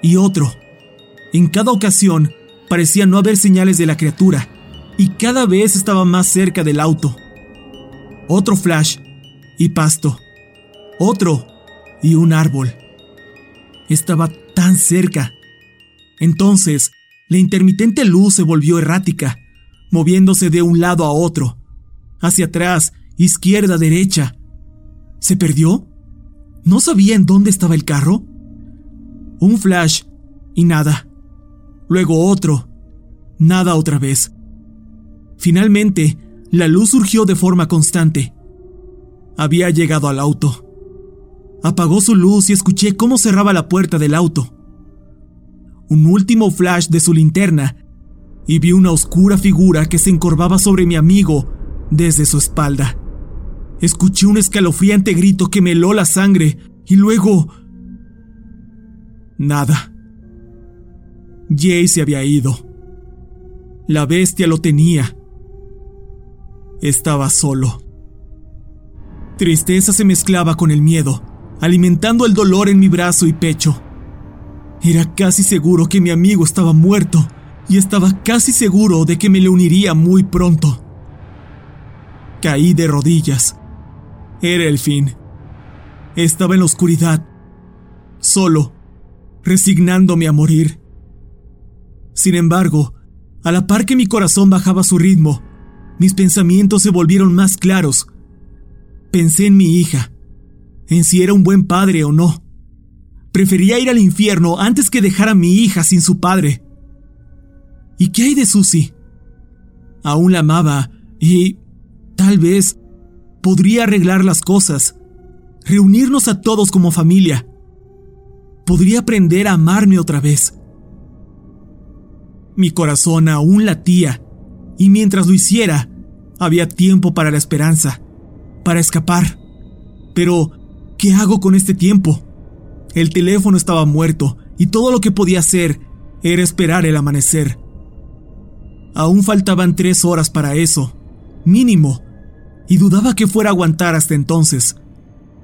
S1: y otro. En cada ocasión parecía no haber señales de la criatura, y cada vez estaba más cerca del auto. Otro flash y pasto. Otro y un árbol. Estaba tan cerca. Entonces, la intermitente luz se volvió errática, moviéndose de un lado a otro, hacia atrás, izquierda, derecha. ¿Se perdió? ¿No sabía en dónde estaba el carro? Un flash y nada. Luego otro. Nada otra vez. Finalmente, la luz surgió de forma constante. Había llegado al auto. Apagó su luz y escuché cómo cerraba la puerta del auto. Un último flash de su linterna y vi una oscura figura que se encorvaba sobre mi amigo desde su espalda. Escuché un escalofriante grito que me heló la sangre y luego... Nada. Jay se había ido. La bestia lo tenía. Estaba solo. Tristeza se mezclaba con el miedo, alimentando el dolor en mi brazo y pecho. Era casi seguro que mi amigo estaba muerto y estaba casi seguro de que me le uniría muy pronto. Caí de rodillas. Era el fin. Estaba en la oscuridad, solo, resignándome a morir. Sin embargo, a la par que mi corazón bajaba su ritmo, mis pensamientos se volvieron más claros. Pensé en mi hija, en si era un buen padre o no. Prefería ir al infierno antes que dejar a mi hija sin su padre. ¿Y qué hay de Susie? Aún la amaba y, tal vez, podría arreglar las cosas, reunirnos a todos como familia. Podría aprender a amarme otra vez. Mi corazón aún latía, y mientras lo hiciera, había tiempo para la esperanza, para escapar. Pero, ¿qué hago con este tiempo? El teléfono estaba muerto, y todo lo que podía hacer era esperar el amanecer. Aún faltaban tres horas para eso, mínimo, y dudaba que fuera a aguantar hasta entonces.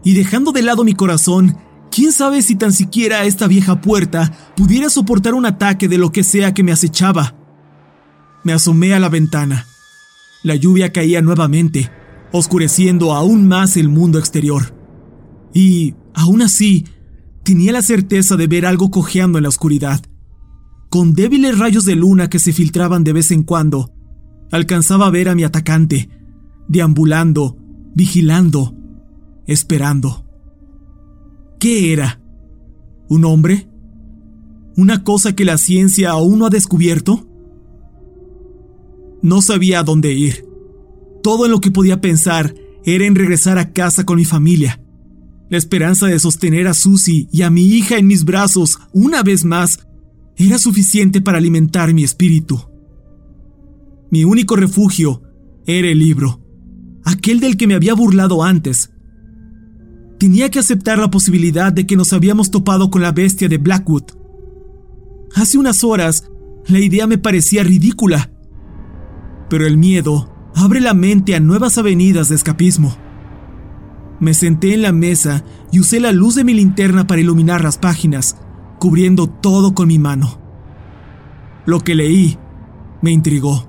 S1: Y dejando de lado mi corazón, quién sabe si tan siquiera esta vieja puerta pudiera soportar un ataque de lo que sea que me acechaba. Me asomé a la ventana. La lluvia caía nuevamente, oscureciendo aún más el mundo exterior. Y, aún así, tenía la certeza de ver algo cojeando en la oscuridad con débiles rayos de luna que se filtraban de vez en cuando, alcanzaba a ver a mi atacante, deambulando, vigilando, esperando. ¿Qué era? ¿Un hombre? ¿Una cosa que la ciencia aún no ha descubierto? No sabía a dónde ir. Todo en lo que podía pensar era en regresar a casa con mi familia. La esperanza de sostener a Susie y a mi hija en mis brazos una vez más era suficiente para alimentar mi espíritu. Mi único refugio era el libro, aquel del que me había burlado antes. Tenía que aceptar la posibilidad de que nos habíamos topado con la bestia de Blackwood. Hace unas horas, la idea me parecía ridícula, pero el miedo abre la mente a nuevas avenidas de escapismo. Me senté en la mesa y usé la luz de mi linterna para iluminar las páginas cubriendo todo con mi mano. Lo que leí me intrigó.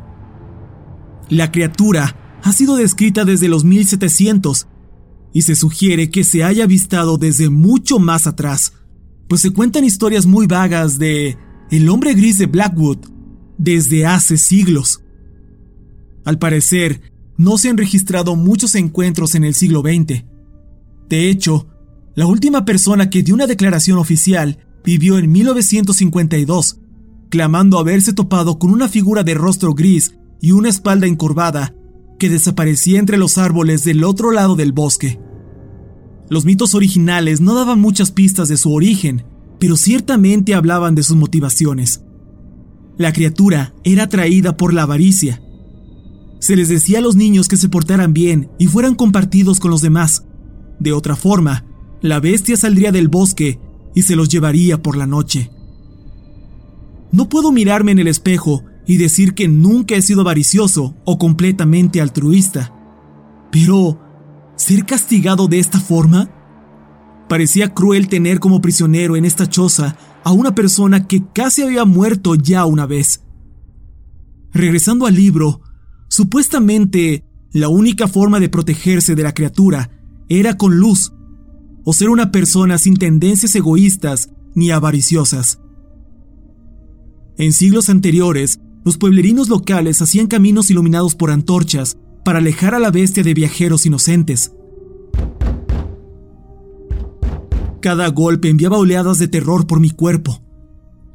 S1: La criatura ha sido descrita desde los 1700 y se sugiere que se haya avistado desde mucho más atrás, pues se cuentan historias muy vagas de el hombre gris de Blackwood desde hace siglos. Al parecer, no se han registrado muchos encuentros en el siglo XX. De hecho, la última persona que dio una declaración oficial vivió en 1952, clamando haberse topado con una figura de rostro gris y una espalda encorvada que desaparecía entre los árboles del otro lado del bosque. Los mitos originales no daban muchas pistas de su origen, pero ciertamente hablaban de sus motivaciones. La criatura era atraída por la avaricia. Se les decía a los niños que se portaran bien y fueran compartidos con los demás. De otra forma, la bestia saldría del bosque y se los llevaría por la noche. No puedo mirarme en el espejo y decir que nunca he sido avaricioso o completamente altruista, pero ser castigado de esta forma parecía cruel tener como prisionero en esta choza a una persona que casi había muerto ya una vez. Regresando al libro, supuestamente la única forma de protegerse de la criatura era con luz o ser una persona sin tendencias egoístas ni avariciosas. En siglos anteriores, los pueblerinos locales hacían caminos iluminados por antorchas para alejar a la bestia de viajeros inocentes. Cada golpe enviaba oleadas de terror por mi cuerpo.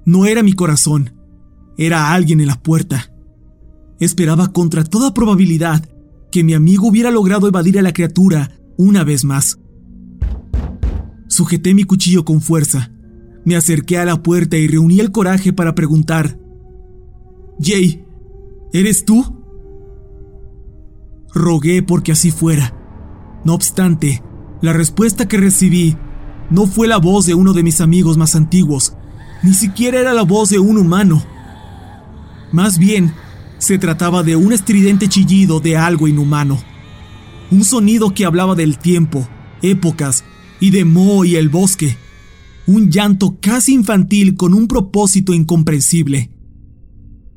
S1: No era mi corazón, era alguien en la puerta. Esperaba contra toda probabilidad que mi amigo hubiera logrado evadir a la criatura una vez más. Sujeté mi cuchillo con fuerza, me acerqué a la puerta y reuní el coraje para preguntar, Jay, ¿eres tú? Rogué porque así fuera. No obstante, la respuesta que recibí no fue la voz de uno de mis amigos más antiguos, ni siquiera era la voz de un humano. Más bien, se trataba de un estridente chillido de algo inhumano. Un sonido que hablaba del tiempo, épocas y de Mo y el bosque. Un llanto casi infantil con un propósito incomprensible.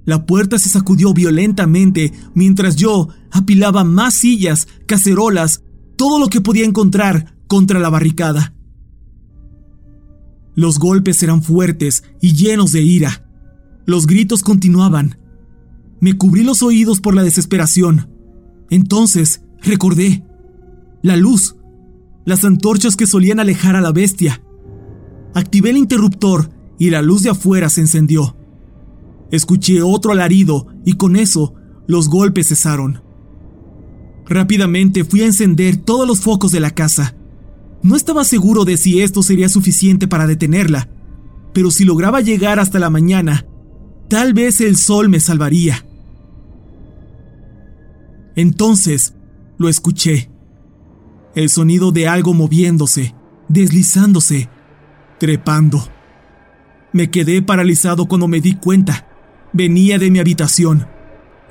S1: La puerta se sacudió violentamente mientras yo apilaba más sillas, cacerolas, todo lo que podía encontrar contra la barricada. Los golpes eran fuertes y llenos de ira. Los gritos continuaban. Me cubrí los oídos por la desesperación. Entonces recordé. La luz. Las antorchas que solían alejar a la bestia. Activé el interruptor y la luz de afuera se encendió. Escuché otro alarido y con eso los golpes cesaron. Rápidamente fui a encender todos los focos de la casa. No estaba seguro de si esto sería suficiente para detenerla, pero si lograba llegar hasta la mañana, tal vez el sol me salvaría. Entonces lo escuché. El sonido de algo moviéndose, deslizándose, trepando. Me quedé paralizado cuando me di cuenta. Venía de mi habitación.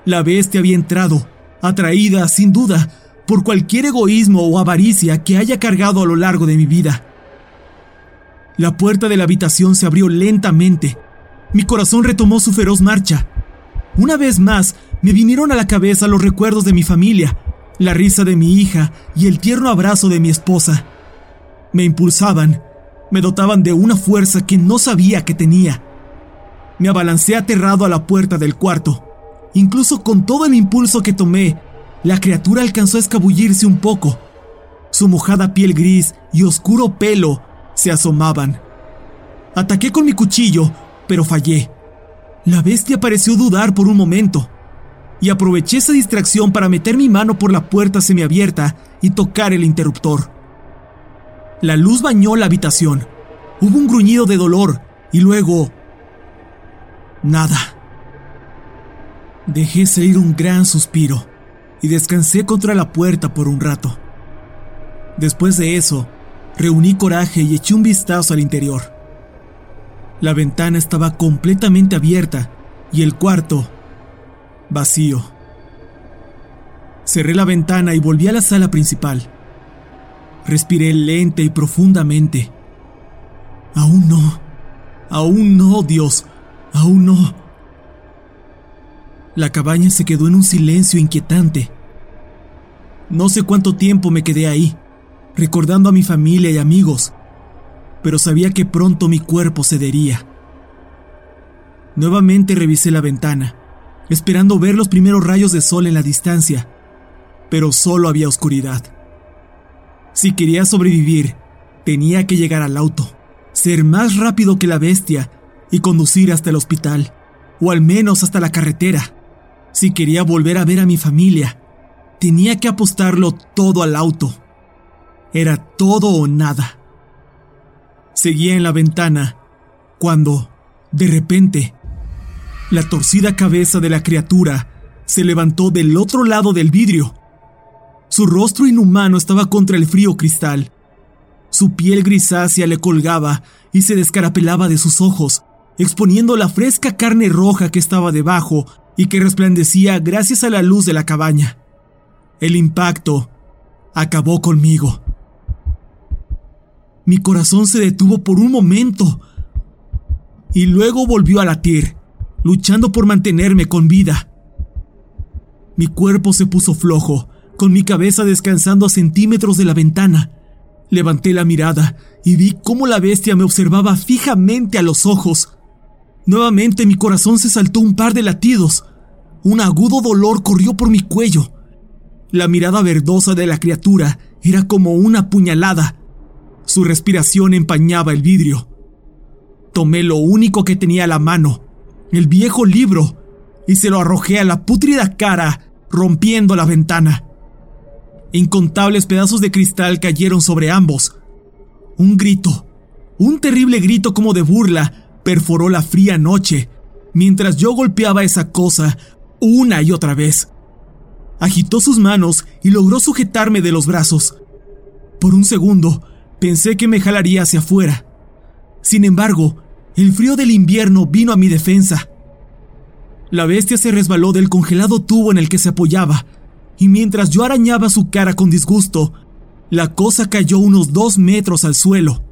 S1: La bestia había entrado, atraída, sin duda, por cualquier egoísmo o avaricia que haya cargado a lo largo de mi vida. La puerta de la habitación se abrió lentamente. Mi corazón retomó su feroz marcha. Una vez más, me vinieron a la cabeza los recuerdos de mi familia, la risa de mi hija y el tierno abrazo de mi esposa. Me impulsaban, me dotaban de una fuerza que no sabía que tenía. Me abalancé aterrado a la puerta del cuarto. Incluso con todo el impulso que tomé, la criatura alcanzó a escabullirse un poco. Su mojada piel gris y oscuro pelo se asomaban. Ataqué con mi cuchillo, pero fallé. La bestia pareció dudar por un momento, y aproveché esa distracción para meter mi mano por la puerta semiabierta y tocar el interruptor. La luz bañó la habitación. Hubo un gruñido de dolor y luego... nada. Dejé salir un gran suspiro y descansé contra la puerta por un rato. Después de eso, reuní coraje y eché un vistazo al interior. La ventana estaba completamente abierta y el cuarto vacío. Cerré la ventana y volví a la sala principal. Respiré lenta y profundamente. Aún no, aún no, Dios, aún no. La cabaña se quedó en un silencio inquietante. No sé cuánto tiempo me quedé ahí, recordando a mi familia y amigos, pero sabía que pronto mi cuerpo cedería. Nuevamente revisé la ventana esperando ver los primeros rayos de sol en la distancia, pero solo había oscuridad. Si quería sobrevivir, tenía que llegar al auto, ser más rápido que la bestia y conducir hasta el hospital, o al menos hasta la carretera. Si quería volver a ver a mi familia, tenía que apostarlo todo al auto. Era todo o nada. Seguía en la ventana cuando, de repente, la torcida cabeza de la criatura se levantó del otro lado del vidrio. Su rostro inhumano estaba contra el frío cristal. Su piel grisácea le colgaba y se descarapelaba de sus ojos, exponiendo la fresca carne roja que estaba debajo y que resplandecía gracias a la luz de la cabaña. El impacto acabó conmigo. Mi corazón se detuvo por un momento y luego volvió a latir luchando por mantenerme con vida. Mi cuerpo se puso flojo, con mi cabeza descansando a centímetros de la ventana. Levanté la mirada y vi cómo la bestia me observaba fijamente a los ojos. Nuevamente mi corazón se saltó un par de latidos. Un agudo dolor corrió por mi cuello. La mirada verdosa de la criatura era como una puñalada. Su respiración empañaba el vidrio. Tomé lo único que tenía a la mano, el viejo libro, y se lo arrojé a la pútrida cara, rompiendo la ventana. Incontables pedazos de cristal cayeron sobre ambos. Un grito, un terrible grito como de burla, perforó la fría noche, mientras yo golpeaba esa cosa una y otra vez. Agitó sus manos y logró sujetarme de los brazos. Por un segundo pensé que me jalaría hacia afuera. Sin embargo, el frío del invierno vino a mi defensa. La bestia se resbaló del congelado tubo en el que se apoyaba, y mientras yo arañaba su cara con disgusto, la cosa cayó unos dos metros al suelo.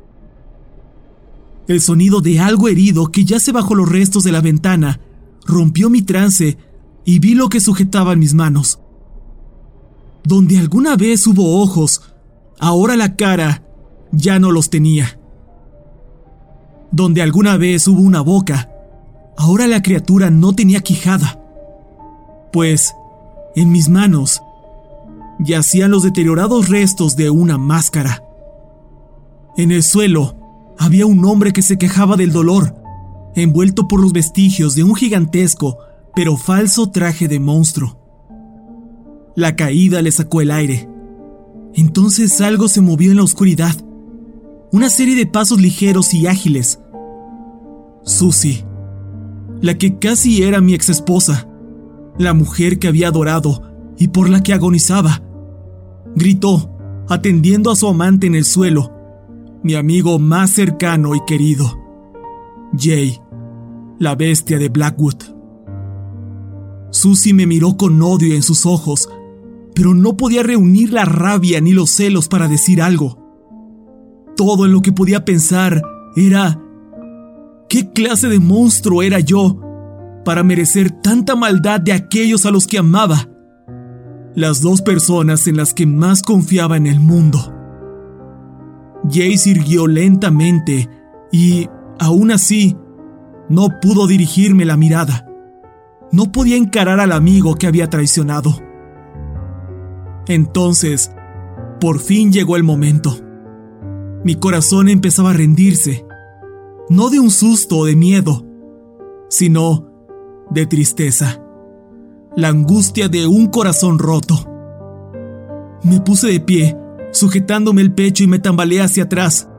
S1: El sonido de algo herido que yace bajo los restos de la ventana rompió mi trance y vi lo que sujetaba en mis manos. Donde alguna vez hubo ojos, ahora la cara ya no los tenía. Donde alguna vez hubo una boca, ahora la criatura no tenía quijada. Pues, en mis manos, yacían los deteriorados restos de una máscara. En el suelo, había un hombre que se quejaba del dolor, envuelto por los vestigios de un gigantesco pero falso traje de monstruo. La caída le sacó el aire. Entonces algo se movió en la oscuridad. Una serie de pasos ligeros y ágiles. Susie, la que casi era mi exesposa, la mujer que había adorado y por la que agonizaba, gritó, atendiendo a su amante en el suelo, mi amigo más cercano y querido, Jay, la bestia de Blackwood. Susie me miró con odio en sus ojos, pero no podía reunir la rabia ni los celos para decir algo. Todo en lo que podía pensar era, ¿qué clase de monstruo era yo para merecer tanta maldad de aquellos a los que amaba? Las dos personas en las que más confiaba en el mundo. Jay sirvió lentamente y, aún así, no pudo dirigirme la mirada. No podía encarar al amigo que había traicionado. Entonces, por fin llegó el momento. Mi corazón empezaba a rendirse, no de un susto o de miedo, sino de tristeza, la angustia de un corazón roto. Me puse de pie sujetándome el pecho y me tambaleé hacia atrás.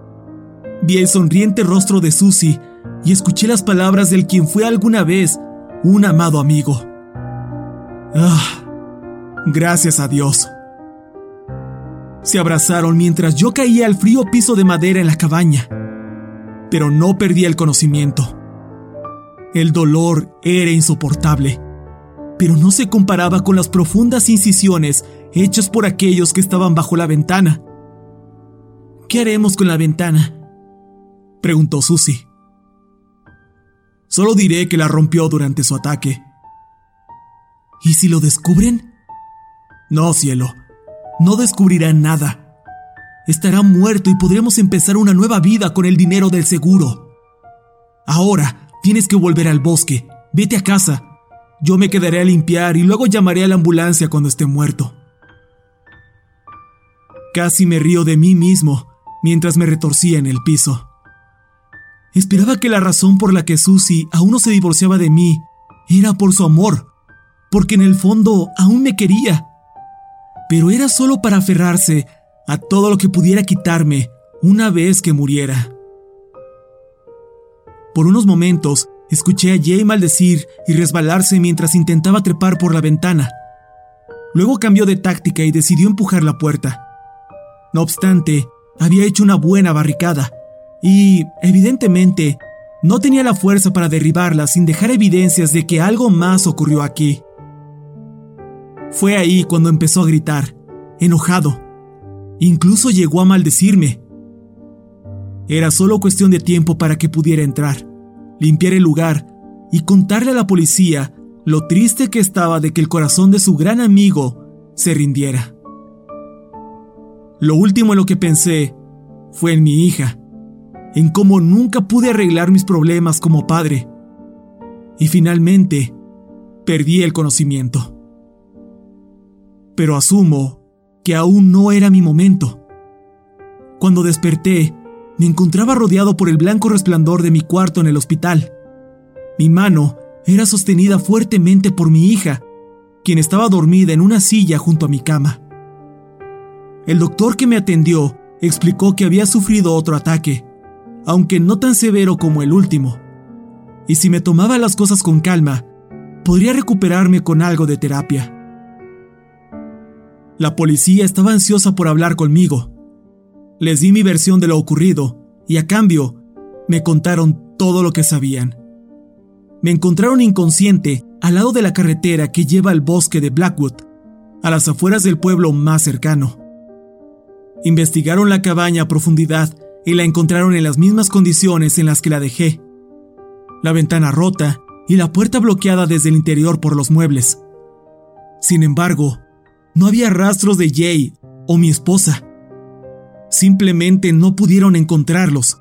S1: Vi el sonriente rostro de Susie y escuché las palabras del quien fue alguna vez un amado amigo. Ah, gracias a Dios. Se abrazaron mientras yo caía al frío piso de madera en la cabaña, pero no perdí el conocimiento. El dolor era insoportable, pero no se comparaba con las profundas incisiones hechos por aquellos que estaban bajo la ventana. ¿Qué haremos con la ventana? preguntó Susie. Solo diré que la rompió durante su ataque. ¿Y si lo descubren? No, cielo, no descubrirán nada. Estará muerto y podremos empezar una nueva vida con el dinero del seguro. Ahora tienes que volver al bosque. Vete a casa. Yo me quedaré a limpiar y luego llamaré a la ambulancia cuando esté muerto. Casi me río de mí mismo mientras me retorcía en el piso. Esperaba que la razón por la que Susie aún no se divorciaba de mí era por su amor, porque en el fondo aún me quería. Pero era solo para aferrarse a todo lo que pudiera quitarme una vez que muriera. Por unos momentos escuché a Jay maldecir y resbalarse mientras intentaba trepar por la ventana. Luego cambió de táctica y decidió empujar la puerta. No obstante, había hecho una buena barricada y, evidentemente, no tenía la fuerza para derribarla sin dejar evidencias de que algo más ocurrió aquí. Fue ahí cuando empezó a gritar, enojado. Incluso llegó a maldecirme. Era solo cuestión de tiempo para que pudiera entrar, limpiar el lugar y contarle a la policía lo triste que estaba de que el corazón de su gran amigo se rindiera. Lo último en lo que pensé fue en mi hija, en cómo nunca pude arreglar mis problemas como padre, y finalmente perdí el conocimiento. Pero asumo que aún no era mi momento. Cuando desperté, me encontraba rodeado por el blanco resplandor de mi cuarto en el hospital. Mi mano era sostenida fuertemente por mi hija, quien estaba dormida en una silla junto a mi cama. El doctor que me atendió explicó que había sufrido otro ataque, aunque no tan severo como el último. Y si me tomaba las cosas con calma, podría recuperarme con algo de terapia. La policía estaba ansiosa por hablar conmigo. Les di mi versión de lo ocurrido y a cambio me contaron todo lo que sabían. Me encontraron inconsciente al lado de la carretera que lleva al bosque de Blackwood, a las afueras del pueblo más cercano. Investigaron la cabaña a profundidad y la encontraron en las mismas condiciones en las que la dejé. La ventana rota y la puerta bloqueada desde el interior por los muebles. Sin embargo, no había rastros de Jay o mi esposa. Simplemente no pudieron encontrarlos.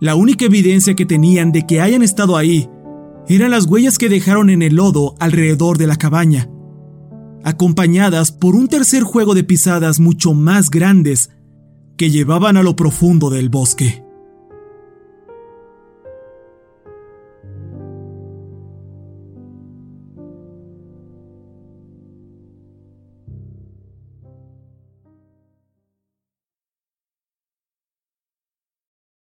S1: La única evidencia que tenían de que hayan estado ahí eran las huellas que dejaron en el lodo alrededor de la cabaña, acompañadas por un tercer juego de pisadas mucho más grandes que llevaban a lo profundo del bosque.